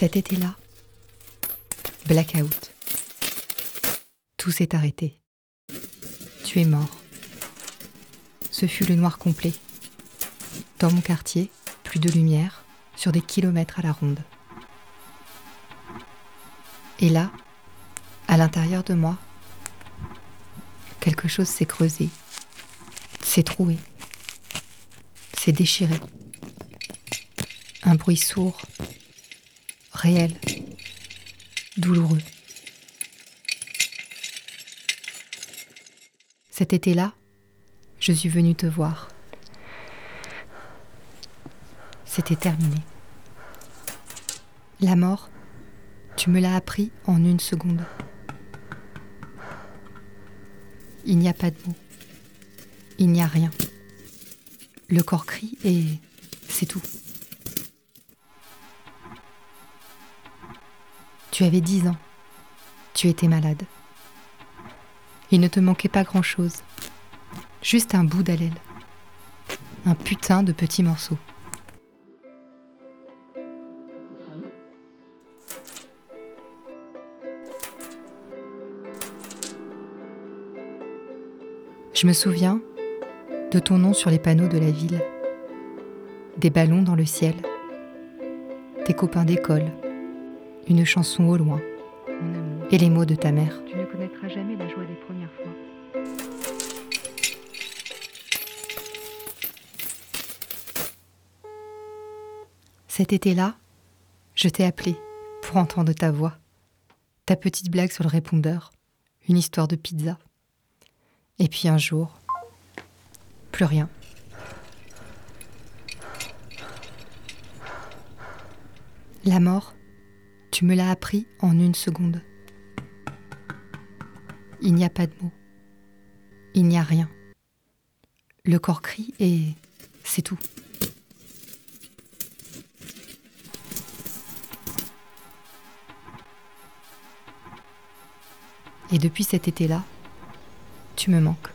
Cet été-là, blackout. Tout s'est arrêté. Tu es mort. Ce fut le noir complet. Dans mon quartier, plus de lumière, sur des kilomètres à la ronde. Et là, à l'intérieur de moi, quelque chose s'est creusé, s'est troué, s'est déchiré. Un bruit sourd, réel, douloureux. Cet été-là, je suis venue te voir. C'était terminé. La mort, tu me l'as appris en une seconde. Il n'y a pas de mots. Il n'y a rien. Le corps crie et c'est tout. Tu avais dix ans. Tu étais malade. Il ne te manquait pas grand-chose. Juste un bout d'allèle. Un putain de petit morceau. Je me souviens de ton nom sur les panneaux de la ville, des ballons dans le ciel, tes copains d'école, une chanson au loin, et les mots de ta mère. Tu ne connaîtras jamais la joie des premières fois. Cet été-là, je t'ai appelé pour entendre ta voix, ta petite blague sur le répondeur, une histoire de pizza. Et puis un jour, plus rien. La mort, tu me l'as appris en une seconde. Il n'y a pas de mots. Il n'y a rien. Le corps crie et c'est tout. Et depuis cet été-là, tu me manques.